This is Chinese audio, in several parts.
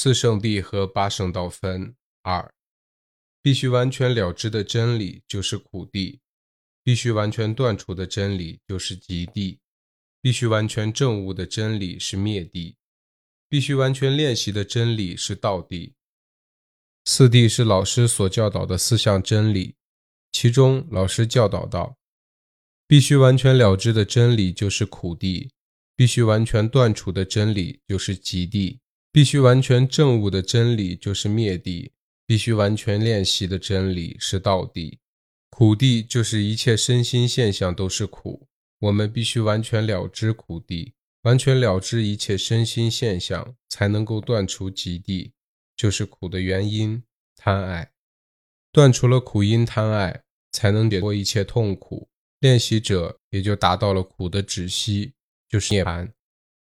四圣谛和八圣道分二，必须完全了知的真理就是苦地，必须完全断除的真理就是极地，必须完全证悟的真理是灭地，必须完全练习的真理是道地。四谛是老师所教导的四项真理，其中老师教导道：必须完全了知的真理就是苦地。必须完全断除的真理就是极地，必须完全证悟的真理就是灭地，必须完全练习的真理是道地。苦地就是一切身心现象都是苦，我们必须完全了知苦地，完全了知一切身心现象，才能够断除极地，就是苦的原因贪爱。断除了苦因贪爱，才能解脱一切痛苦，练习者也就达到了苦的止息。就是涅槃，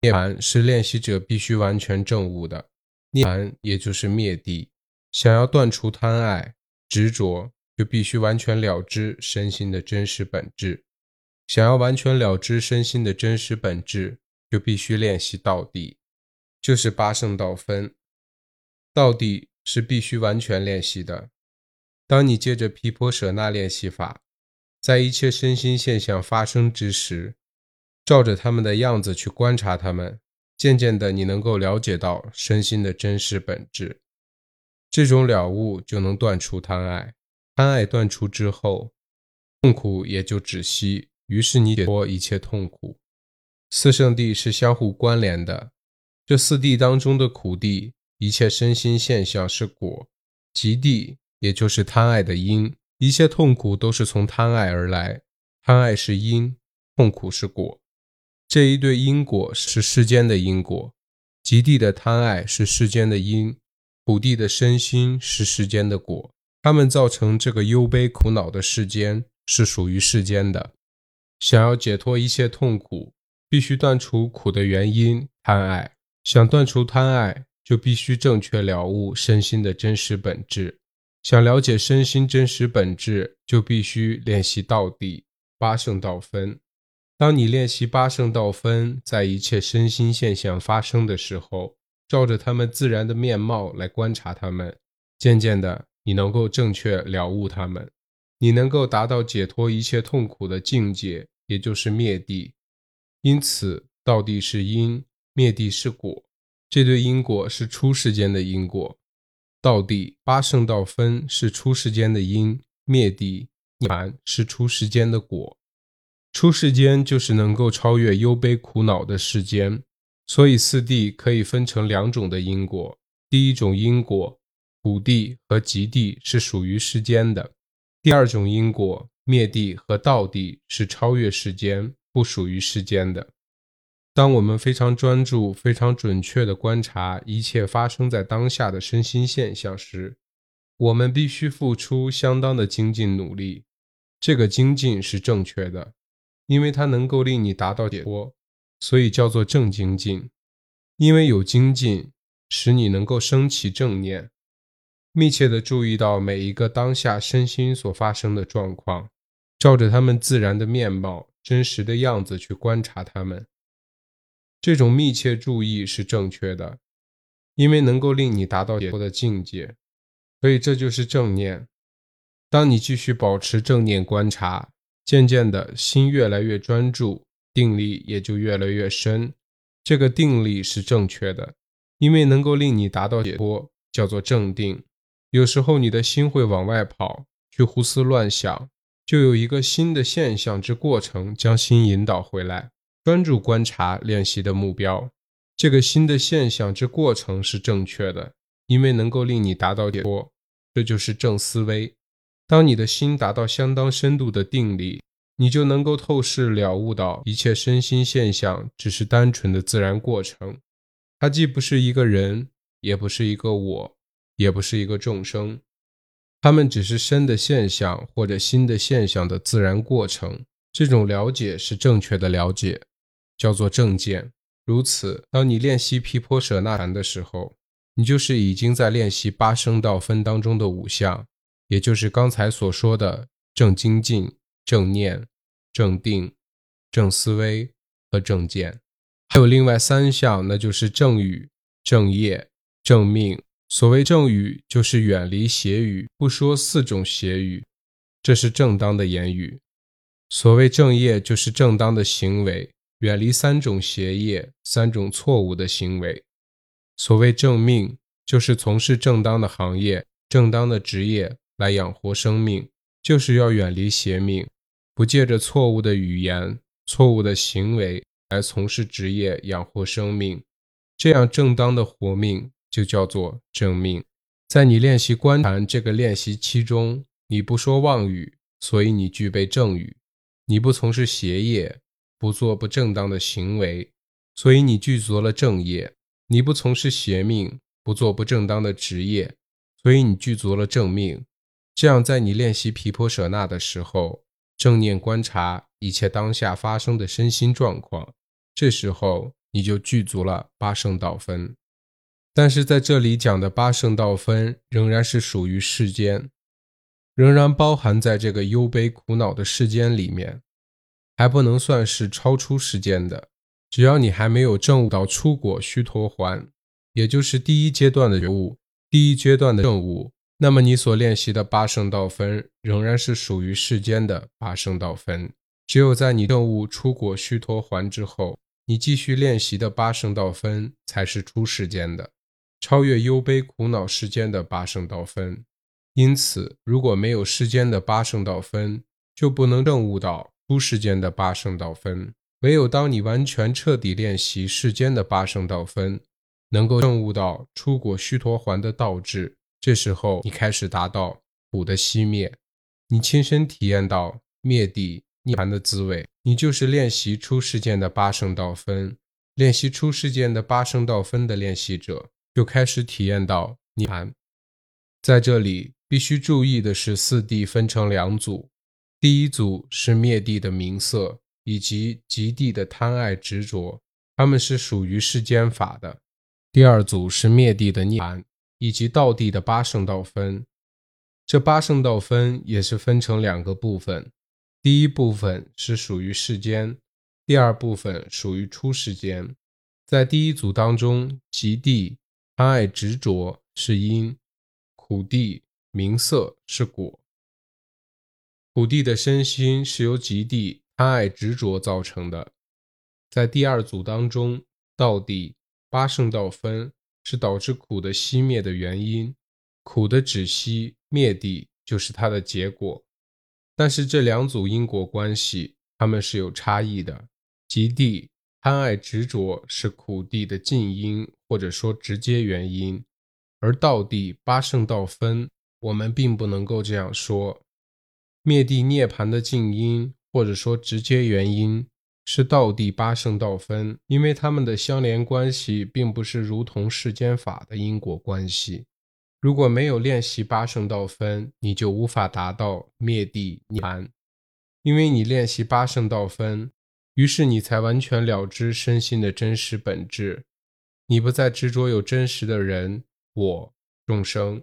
涅槃是练习者必须完全证悟的。涅槃也就是灭地。想要断除贪爱执着，就必须完全了知身心的真实本质。想要完全了知身心的真实本质，就必须练习道地，就是八圣道分。道地是必须完全练习的。当你借着毗婆舍那练习法，在一切身心现象发生之时。照着他们的样子去观察他们，渐渐的，你能够了解到身心的真实本质。这种了悟就能断除贪爱，贪爱断除之后，痛苦也就止息，于是你解脱一切痛苦。四圣地是相互关联的，这四地当中的苦地，一切身心现象是果；极地也就是贪爱的因，一切痛苦都是从贪爱而来，贪爱是因，痛苦是果。这一对因果是世间的因果，极地的贪爱是世间的因，苦地的身心是世间的果。他们造成这个忧悲苦恼的世间是属于世间的。想要解脱一切痛苦，必须断除苦的原因贪爱。想断除贪爱，就必须正确了悟身心的真实本质。想了解身心真实本质，就必须练习道地八圣道分。当你练习八圣道分，在一切身心现象发生的时候，照着他们自然的面貌来观察他们，渐渐的，你能够正确了悟他们，你能够达到解脱一切痛苦的境界，也就是灭地。因此，道地是因，灭地是果，这对因果是出世间的因果。道地八圣道分是出世间的因，灭地涅槃是出世间的果。出世间就是能够超越忧悲苦恼的世间，所以四谛可以分成两种的因果。第一种因果苦谛和极谛是属于世间的；第二种因果灭谛和道谛是超越世间，不属于世间的。当我们非常专注、非常准确地观察一切发生在当下的身心现象时，我们必须付出相当的精进努力。这个精进是正确的。因为它能够令你达到解脱，所以叫做正精进。因为有精进，使你能够升起正念，密切的注意到每一个当下身心所发生的状况，照着他们自然的面貌、真实的样子去观察他们。这种密切注意是正确的，因为能够令你达到解脱的境界，所以这就是正念。当你继续保持正念观察。渐渐的心越来越专注，定力也就越来越深。这个定力是正确的，因为能够令你达到解脱，叫做正定。有时候你的心会往外跑，去胡思乱想，就有一个新的现象之过程，将心引导回来，专注观察练习的目标。这个新的现象之过程是正确的，因为能够令你达到解脱，这就是正思维。当你的心达到相当深度的定力，你就能够透视了悟到一切身心现象只是单纯的自然过程，它既不是一个人，也不是一个我，也不是一个众生，它们只是身的现象或者心的现象的自然过程。这种了解是正确的了解，叫做正见。如此，当你练习毗婆舍那禅的时候，你就是已经在练习八圣道分当中的五项。也就是刚才所说的正精进、正念、正定、正思维和正见，还有另外三项，那就是正语、正业、正命。所谓正语，就是远离邪语，不说四种邪语，这是正当的言语。所谓正业，就是正当的行为，远离三种邪业、三种错误的行为。所谓正命，就是从事正当的行业、正当的职业来养活生命，就是要远离邪命，不借着错误的语言、错误的行为来从事职业养活生命，这样正当的活命。就叫做正命。在你练习观禅这个练习期中，你不说妄语，所以你具备正语；你不从事邪业，不做不正当的行为，所以你具足了正业；你不从事邪命，不做不正当的职业，所以你具足了正命。这样，在你练习毗婆舍那的时候，正念观察一切当下发生的身心状况，这时候你就具足了八圣道分。但是在这里讲的八圣道分仍然是属于世间，仍然包含在这个忧悲苦恼的世间里面，还不能算是超出世间的。只要你还没有证悟到出果须陀环，也就是第一阶段的觉悟，第一阶段的证悟，那么你所练习的八圣道分仍然是属于世间的八圣道分。只有在你证悟出果须陀环之后，你继续练习的八圣道分才是出世间的。超越忧悲苦恼世间的八圣道分，因此，如果没有世间的八圣道分，就不能证悟到出世间的八圣道分。唯有当你完全彻底练习世间的八圣道分，能够证悟到出果须陀环的道智，这时候你开始达到苦的熄灭，你亲身体验到灭地涅槃的滋味，你就是练习出世间的八圣道分，练习出世间的八圣道分的练习者。就开始体验到涅槃。在这里必须注意的是，四谛分成两组，第一组是灭地的名色以及极地的贪爱执着，他们是属于世间法的；第二组是灭地的涅槃以及道地的八圣道分。这八圣道分也是分成两个部分，第一部分是属于世间，第二部分属于出世间。在第一组当中，极地。贪爱执着是因，苦地名色是果。苦地的身心是由极地贪爱执着造成的。在第二组当中，道地八圣道分是导致苦的熄灭的原因，苦的止息灭地就是它的结果。但是这两组因果关系，它们是有差异的。极地。贪爱执着是苦地的近因，或者说直接原因；而道地八圣道分，我们并不能够这样说。灭地涅槃的近因，或者说直接原因，是道地八圣道分，因为他们的相连关系并不是如同世间法的因果关系。如果没有练习八圣道分，你就无法达到灭地涅槃，因为你练习八圣道分。于是你才完全了知身心的真实本质，你不再执着有真实的人、我、众生。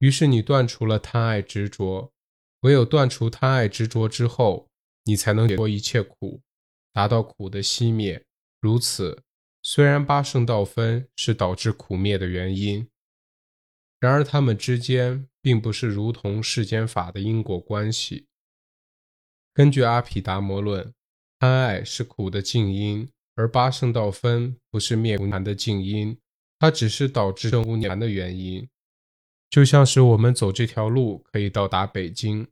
于是你断除了贪爱执着，唯有断除贪爱执着之后，你才能解脱一切苦，达到苦的熄灭。如此，虽然八圣道分是导致苦灭的原因，然而它们之间并不是如同世间法的因果关系。根据阿毗达摩论。贪爱是苦的静因，而八圣道分不是灭无难的静因，它只是导致正无难的原因。就像是我们走这条路可以到达北京，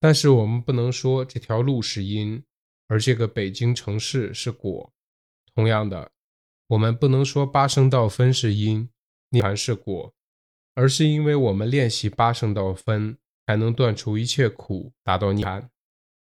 但是我们不能说这条路是因，而这个北京城市是果。同样的，我们不能说八圣道分是因，涅槃是果，而是因为我们练习八圣道分，才能断除一切苦，达到涅槃。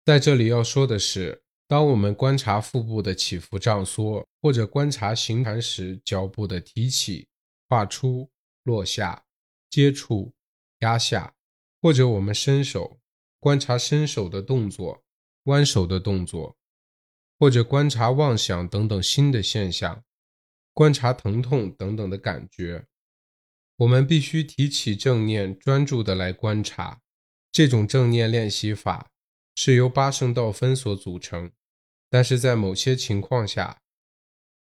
在这里要说的是。当我们观察腹部的起伏胀缩，或者观察行禅时脚部的提起、画出、落下、接触、压下，或者我们伸手观察伸手的动作、弯手的动作，或者观察妄想等等新的现象，观察疼痛等等的感觉，我们必须提起正念，专注的来观察。这种正念练习法是由八圣道分所组成。但是在某些情况下，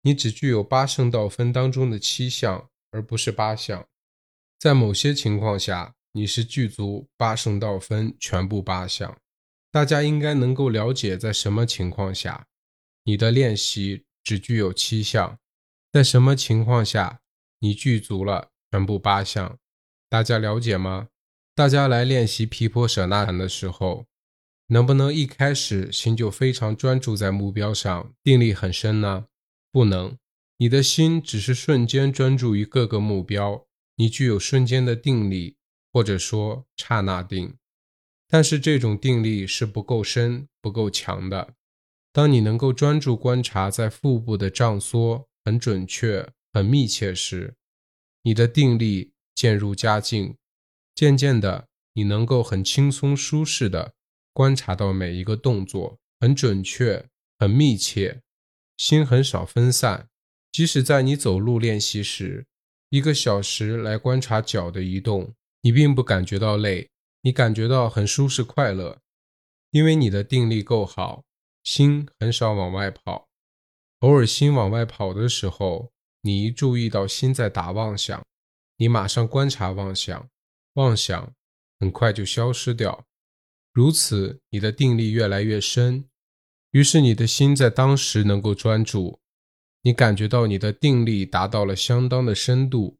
你只具有八圣道分当中的七项，而不是八项。在某些情况下，你是具足八圣道分全部八项。大家应该能够了解，在什么情况下，你的练习只具有七项；在什么情况下，你具足了全部八项。大家了解吗？大家来练习毗婆舍那禅的时候，能不能一开始心就非常专注在目标上，定力很深呢？不能。你的心只是瞬间专注于各个目标，你具有瞬间的定力，或者说刹那定。但是这种定力是不够深、不够强的。当你能够专注观察在腹部的胀缩很准确、很密切时，你的定力渐入佳境。渐渐的，你能够很轻松、舒适的观察到每一个动作，很准确、很密切，心很少分散。即使在你走路练习时，一个小时来观察脚的移动，你并不感觉到累，你感觉到很舒适快乐，因为你的定力够好，心很少往外跑。偶尔心往外跑的时候，你一注意到心在打妄想，你马上观察妄想，妄想很快就消失掉。如此，你的定力越来越深，于是你的心在当时能够专注。你感觉到你的定力达到了相当的深度，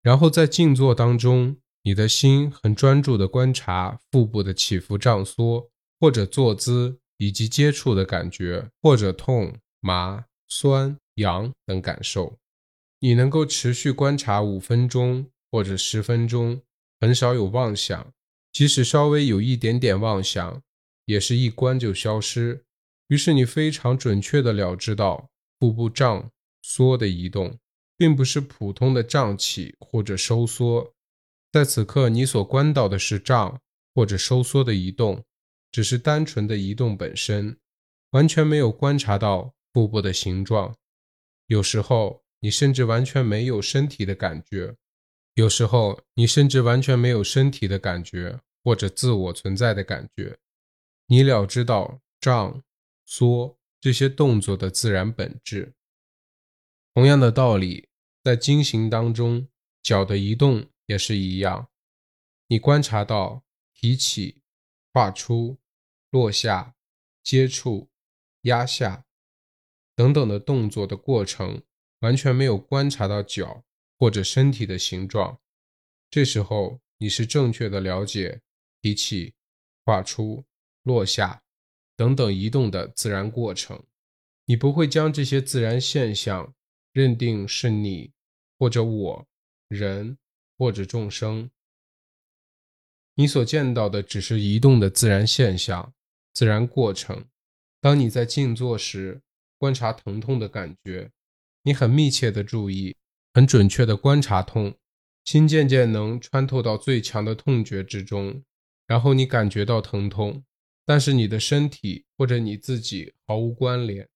然后在静坐当中，你的心很专注地观察腹部的起伏胀缩，或者坐姿以及接触的感觉，或者痛、麻、酸、痒等感受。你能够持续观察五分钟或者十分钟，很少有妄想，即使稍微有一点点妄想，也是一观就消失。于是你非常准确地了知到。腹部胀缩的移动，并不是普通的胀起或者收缩，在此刻你所观到的是胀或者收缩的移动，只是单纯的移动本身，完全没有观察到腹部的形状。有时候你甚至完全没有身体的感觉，有时候你甚至完全没有身体的感觉或者自我存在的感觉，你了知道胀缩。这些动作的自然本质，同样的道理，在经行当中，脚的移动也是一样。你观察到提起、画出、落下、接触、压下等等的动作的过程，完全没有观察到脚或者身体的形状。这时候，你是正确的了解提起、画出、落下。等等移动的自然过程，你不会将这些自然现象认定是你或者我人或者众生。你所见到的只是移动的自然现象、自然过程。当你在静坐时，观察疼痛的感觉，你很密切的注意，很准确的观察痛，心渐渐能穿透到最强的痛觉之中，然后你感觉到疼痛。但是你的身体或者你自己毫无关联，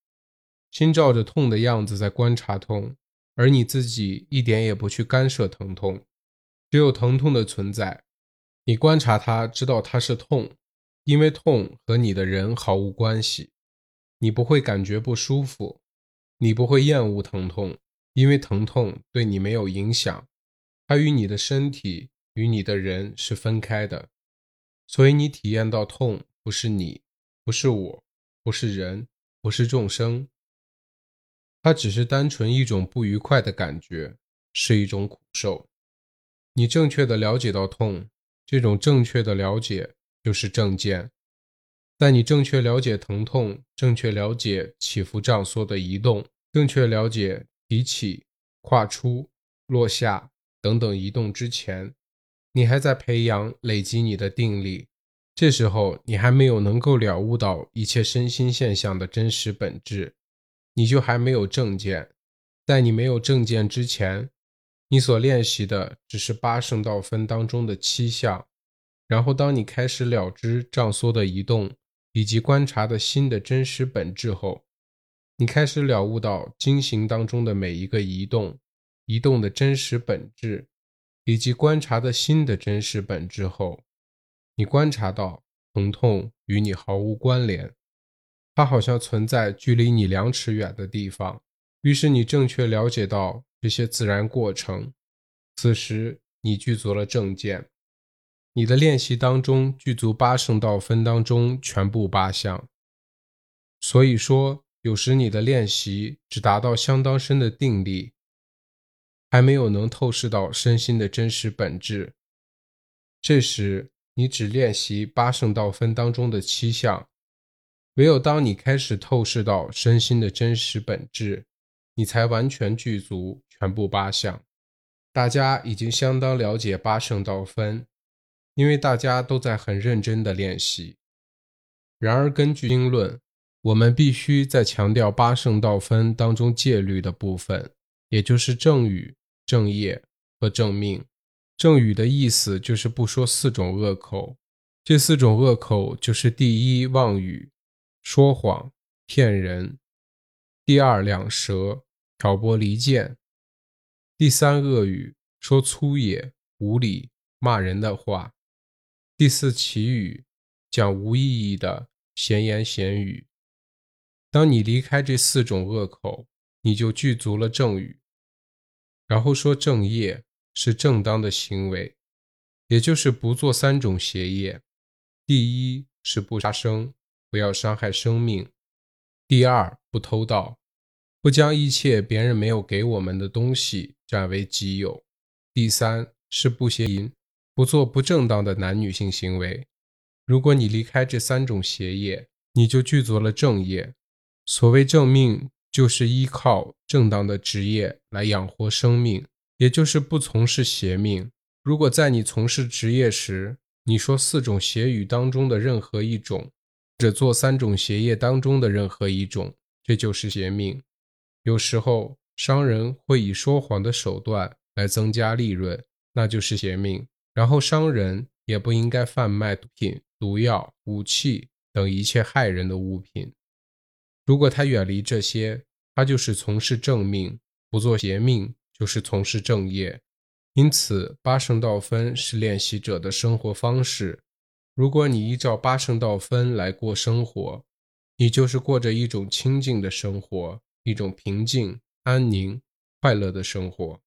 心照着痛的样子在观察痛，而你自己一点也不去干涉疼痛，只有疼痛的存在，你观察它，知道它是痛，因为痛和你的人毫无关系，你不会感觉不舒服，你不会厌恶疼痛，因为疼痛对你没有影响，它与你的身体与你的人是分开的，所以你体验到痛。不是你，不是我，不是人，不是众生，它只是单纯一种不愉快的感觉，是一种苦受。你正确的了解到痛，这种正确的了解就是正见。在你正确了解疼痛，正确了解起伏胀缩的移动，正确了解提起、跨出、落下等等移动之前，你还在培养、累积你的定力。这时候你还没有能够了悟到一切身心现象的真实本质，你就还没有正见。在你没有正见之前，你所练习的只是八圣道分当中的七项。然后，当你开始了知胀缩的移动以及观察的心的真实本质后，你开始了悟到经行当中的每一个移动、移动的真实本质，以及观察的心的真实本质后。你观察到疼痛与你毫无关联，它好像存在距离你两尺远的地方。于是你正确了解到这些自然过程。此时你具足了正见，你的练习当中具足八圣道分当中全部八项。所以说，有时你的练习只达到相当深的定力，还没有能透视到身心的真实本质。这时，你只练习八圣道分当中的七项。唯有当你开始透视到身心的真实本质，你才完全具足全部八项。大家已经相当了解八圣道分，因为大家都在很认真的练习。然而，根据经论，我们必须在强调八圣道分当中戒律的部分，也就是正语、正业和正命。正语的意思就是不说四种恶口，这四种恶口就是第一妄语。说谎、骗人；第二，两舌、挑拨离间；第三，恶语，说粗野、无礼、骂人的话；第四，绮语，讲无意义的闲言闲语。当你离开这四种恶口，你就具足了正语。然后说正业是正当的行为，也就是不做三种邪业。第一是不杀生。不要伤害生命。第二，不偷盗，不将一切别人没有给我们的东西占为己有。第三是不邪淫，不做不正当的男女性行为。如果你离开这三种邪业，你就具足了正业。所谓正命，就是依靠正当的职业来养活生命，也就是不从事邪命。如果在你从事职业时，你说四种邪语当中的任何一种，或者做三种邪业当中的任何一种，这就是邪命。有时候商人会以说谎的手段来增加利润，那就是邪命。然后商人也不应该贩卖毒品、毒药、武器等一切害人的物品。如果他远离这些，他就是从事正命；不做邪命，就是从事正业。因此，八圣道分是练习者的生活方式。如果你依照八圣道分来过生活，你就是过着一种清静的生活，一种平静、安宁、快乐的生活。